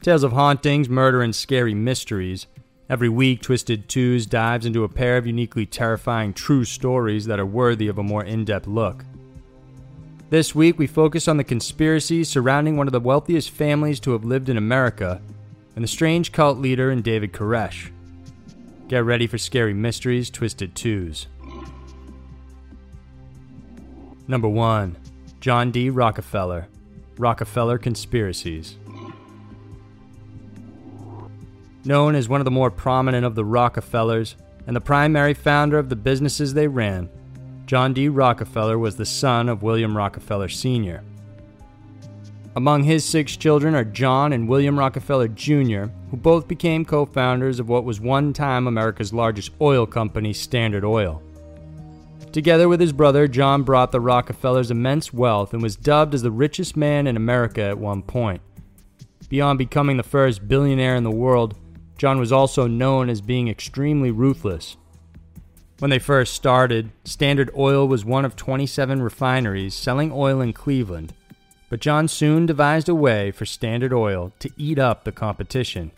Tales of hauntings, murder, and scary mysteries. Every week, Twisted Twos dives into a pair of uniquely terrifying true stories that are worthy of a more in depth look. This week, we focus on the conspiracies surrounding one of the wealthiest families to have lived in America and the strange cult leader in David Koresh. Get ready for scary mysteries, Twisted Twos. Number 1 John D. Rockefeller Rockefeller Conspiracies. Known as one of the more prominent of the Rockefellers and the primary founder of the businesses they ran, John D. Rockefeller was the son of William Rockefeller Sr. Among his six children are John and William Rockefeller Jr., who both became co founders of what was one time America's largest oil company, Standard Oil. Together with his brother, John brought the Rockefellers immense wealth and was dubbed as the richest man in America at one point. Beyond becoming the first billionaire in the world, John was also known as being extremely ruthless. When they first started, Standard Oil was one of 27 refineries selling oil in Cleveland, but John soon devised a way for Standard Oil to eat up the competition.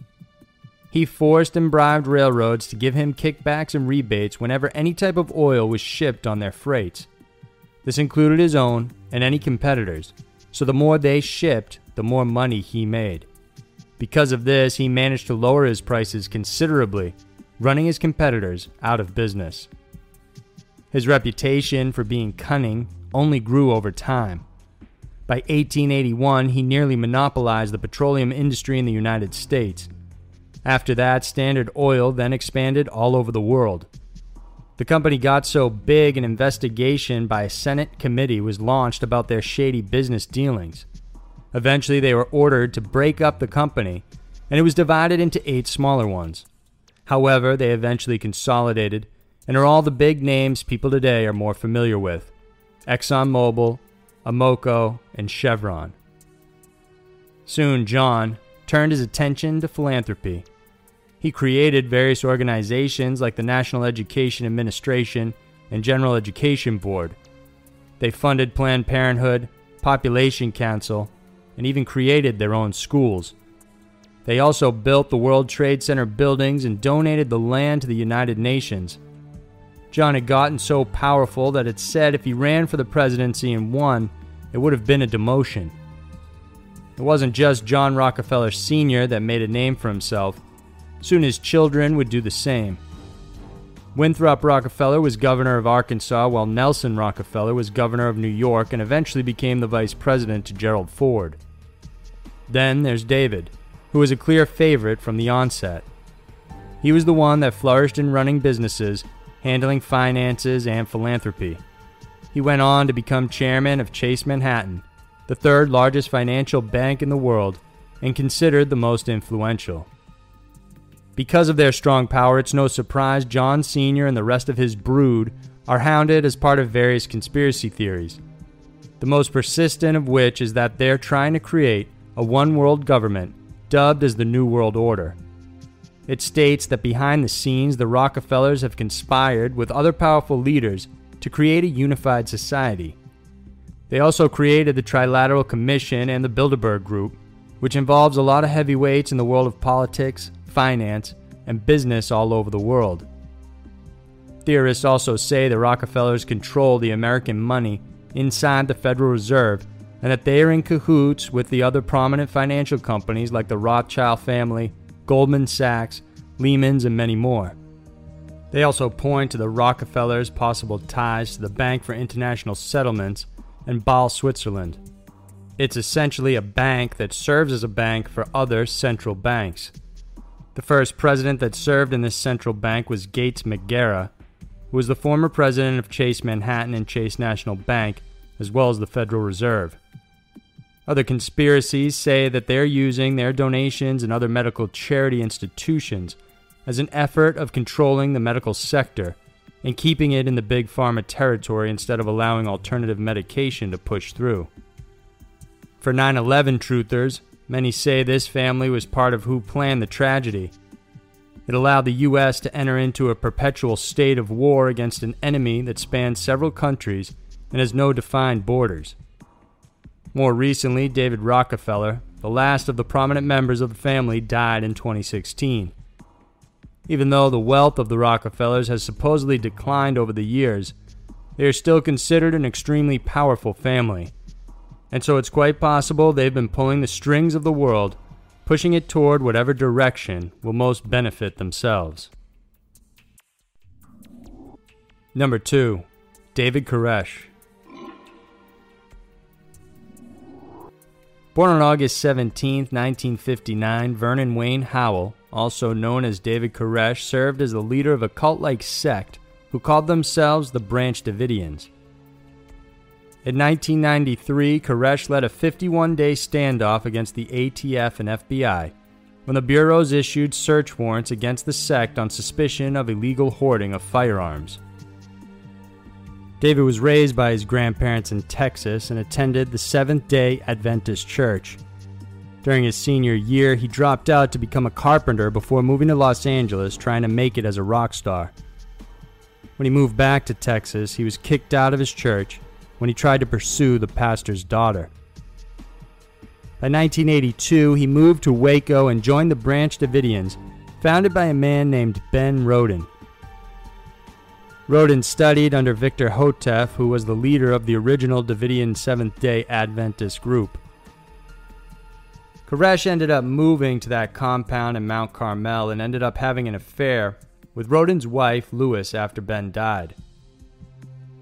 He forced and bribed railroads to give him kickbacks and rebates whenever any type of oil was shipped on their freights. This included his own and any competitors, so the more they shipped, the more money he made. Because of this, he managed to lower his prices considerably, running his competitors out of business. His reputation for being cunning only grew over time. By 1881, he nearly monopolized the petroleum industry in the United States. After that, Standard Oil then expanded all over the world. The company got so big, an investigation by a Senate committee was launched about their shady business dealings. Eventually, they were ordered to break up the company, and it was divided into eight smaller ones. However, they eventually consolidated and are all the big names people today are more familiar with ExxonMobil, Amoco, and Chevron. Soon, John turned his attention to philanthropy. He created various organizations like the National Education Administration and General Education Board. They funded Planned Parenthood, Population Council, and even created their own schools. They also built the World Trade Center buildings and donated the land to the United Nations. John had gotten so powerful that it's said if he ran for the presidency and won, it would have been a demotion. It wasn't just John Rockefeller Sr. that made a name for himself. Soon his children would do the same. Winthrop Rockefeller was governor of Arkansas, while Nelson Rockefeller was governor of New York and eventually became the vice president to Gerald Ford. Then there's David, who was a clear favorite from the onset. He was the one that flourished in running businesses handling finances and philanthropy. He went on to become chairman of Chase Manhattan, the third largest financial bank in the world, and considered the most influential. Because of their strong power, it's no surprise John Sr. and the rest of his brood are hounded as part of various conspiracy theories. The most persistent of which is that they're trying to create a one world government dubbed as the New World Order. It states that behind the scenes, the Rockefellers have conspired with other powerful leaders to create a unified society. They also created the Trilateral Commission and the Bilderberg Group, which involves a lot of heavyweights in the world of politics, finance, and business all over the world. Theorists also say the Rockefellers control the American money inside the Federal Reserve and that they are in cahoots with the other prominent financial companies like the Rothschild family Goldman Sachs, Lehman's, and many more. They also point to the Rockefellers' possible ties to the Bank for International Settlements and Basel, Switzerland. It's essentially a bank that serves as a bank for other central banks. The first president that served in this central bank was Gates McGarrah, who was the former president of Chase Manhattan and Chase National Bank, as well as the Federal Reserve. Other conspiracies say that they're using their donations and other medical charity institutions as an effort of controlling the medical sector and keeping it in the big pharma territory instead of allowing alternative medication to push through. For 9 11 truthers, many say this family was part of who planned the tragedy. It allowed the U.S. to enter into a perpetual state of war against an enemy that spans several countries and has no defined borders. More recently, David Rockefeller, the last of the prominent members of the family, died in 2016. Even though the wealth of the Rockefellers has supposedly declined over the years, they are still considered an extremely powerful family. And so it's quite possible they've been pulling the strings of the world, pushing it toward whatever direction will most benefit themselves. Number 2. David Koresh. Born on August 17, 1959, Vernon Wayne Howell, also known as David Koresh, served as the leader of a cult like sect who called themselves the Branch Davidians. In 1993, Koresh led a 51 day standoff against the ATF and FBI when the bureaus issued search warrants against the sect on suspicion of illegal hoarding of firearms. David was raised by his grandparents in Texas and attended the Seventh day Adventist Church. During his senior year, he dropped out to become a carpenter before moving to Los Angeles trying to make it as a rock star. When he moved back to Texas, he was kicked out of his church when he tried to pursue the pastor's daughter. By 1982, he moved to Waco and joined the Branch Davidians, founded by a man named Ben Roden. Roden studied under Victor Houteff, who was the leader of the original Davidian Seventh day Adventist group. Koresh ended up moving to that compound in Mount Carmel and ended up having an affair with Roden's wife, Lois, after Ben died.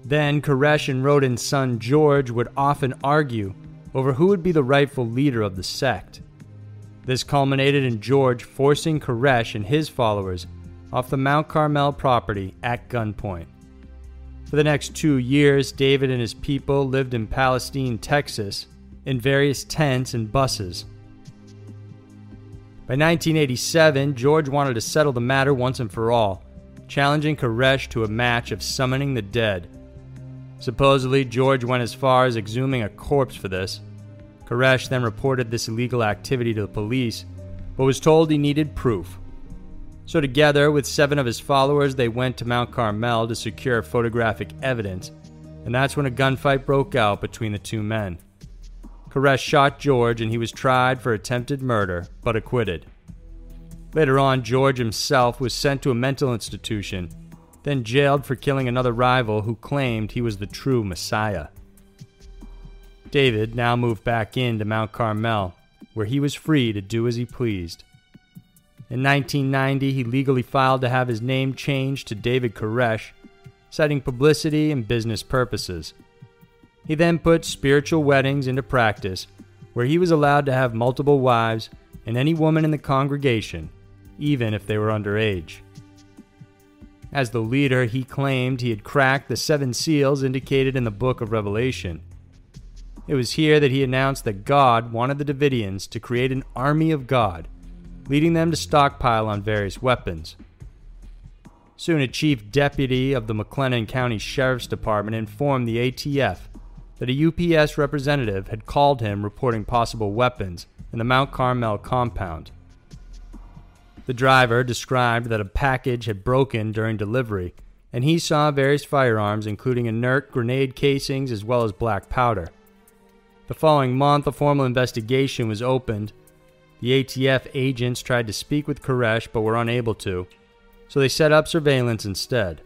Then Koresh and Roden's son, George, would often argue over who would be the rightful leader of the sect. This culminated in George forcing Koresh and his followers off the Mount Carmel property at gunpoint. For the next two years, David and his people lived in Palestine, Texas, in various tents and buses. By 1987, George wanted to settle the matter once and for all, challenging Koresh to a match of summoning the dead. Supposedly, George went as far as exhuming a corpse for this. Koresh then reported this illegal activity to the police, but was told he needed proof. So, together with seven of his followers, they went to Mount Carmel to secure photographic evidence, and that's when a gunfight broke out between the two men. Koresh shot George and he was tried for attempted murder, but acquitted. Later on, George himself was sent to a mental institution, then jailed for killing another rival who claimed he was the true Messiah. David now moved back into Mount Carmel, where he was free to do as he pleased. In 1990, he legally filed to have his name changed to David Koresh, citing publicity and business purposes. He then put spiritual weddings into practice, where he was allowed to have multiple wives and any woman in the congregation, even if they were underage. As the leader, he claimed he had cracked the seven seals indicated in the book of Revelation. It was here that he announced that God wanted the Davidians to create an army of God leading them to stockpile on various weapons. Soon, a chief deputy of the McLennan County Sheriff's Department informed the ATF that a UPS representative had called him reporting possible weapons in the Mount Carmel compound. The driver described that a package had broken during delivery, and he saw various firearms, including inert grenade casings as well as black powder. The following month, a formal investigation was opened, the ATF agents tried to speak with Koresh but were unable to, so they set up surveillance instead.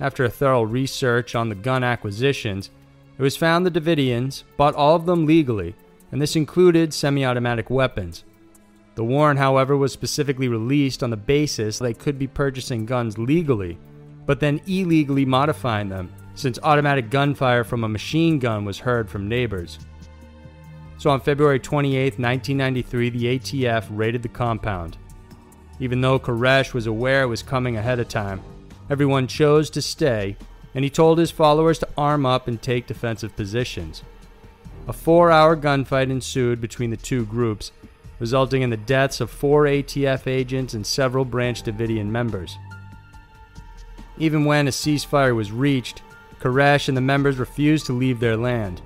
After a thorough research on the gun acquisitions, it was found the Davidians bought all of them legally, and this included semi automatic weapons. The warrant, however, was specifically released on the basis they could be purchasing guns legally, but then illegally modifying them, since automatic gunfire from a machine gun was heard from neighbors. So on February 28, 1993, the ATF raided the compound. Even though Koresh was aware it was coming ahead of time, everyone chose to stay, and he told his followers to arm up and take defensive positions. A four hour gunfight ensued between the two groups, resulting in the deaths of four ATF agents and several Branch Davidian members. Even when a ceasefire was reached, Koresh and the members refused to leave their land.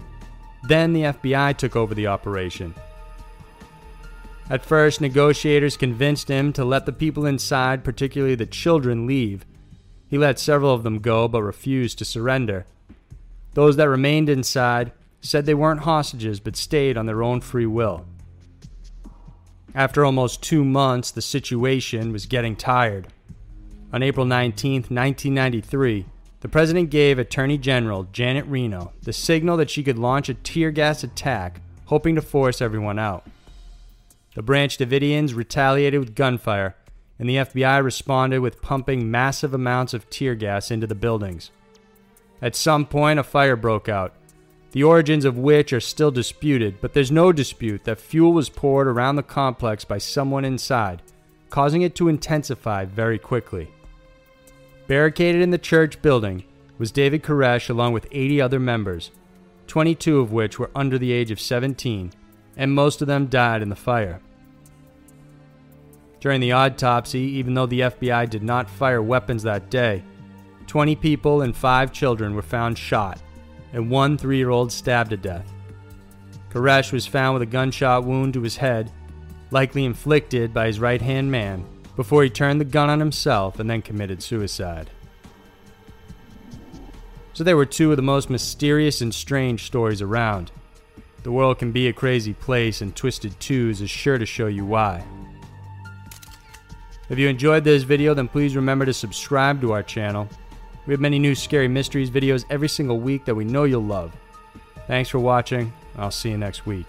Then the FBI took over the operation. At first, negotiators convinced him to let the people inside, particularly the children, leave. He let several of them go but refused to surrender. Those that remained inside said they weren't hostages but stayed on their own free will. After almost two months, the situation was getting tired. On April 19, 1993, the president gave Attorney General Janet Reno the signal that she could launch a tear gas attack, hoping to force everyone out. The Branch Davidians retaliated with gunfire, and the FBI responded with pumping massive amounts of tear gas into the buildings. At some point, a fire broke out, the origins of which are still disputed, but there's no dispute that fuel was poured around the complex by someone inside, causing it to intensify very quickly. Barricaded in the church building was David Koresh along with 80 other members, 22 of which were under the age of 17, and most of them died in the fire. During the autopsy, even though the FBI did not fire weapons that day, 20 people and 5 children were found shot, and one 3 year old stabbed to death. Koresh was found with a gunshot wound to his head, likely inflicted by his right hand man, before he turned the gun on himself and then committed suicide. So they were two of the most mysterious and strange stories around. The world can be a crazy place, and Twisted Twos is sure to show you why. If you enjoyed this video, then please remember to subscribe to our channel. We have many new Scary Mysteries videos every single week that we know you'll love. Thanks for watching, I'll see you next week.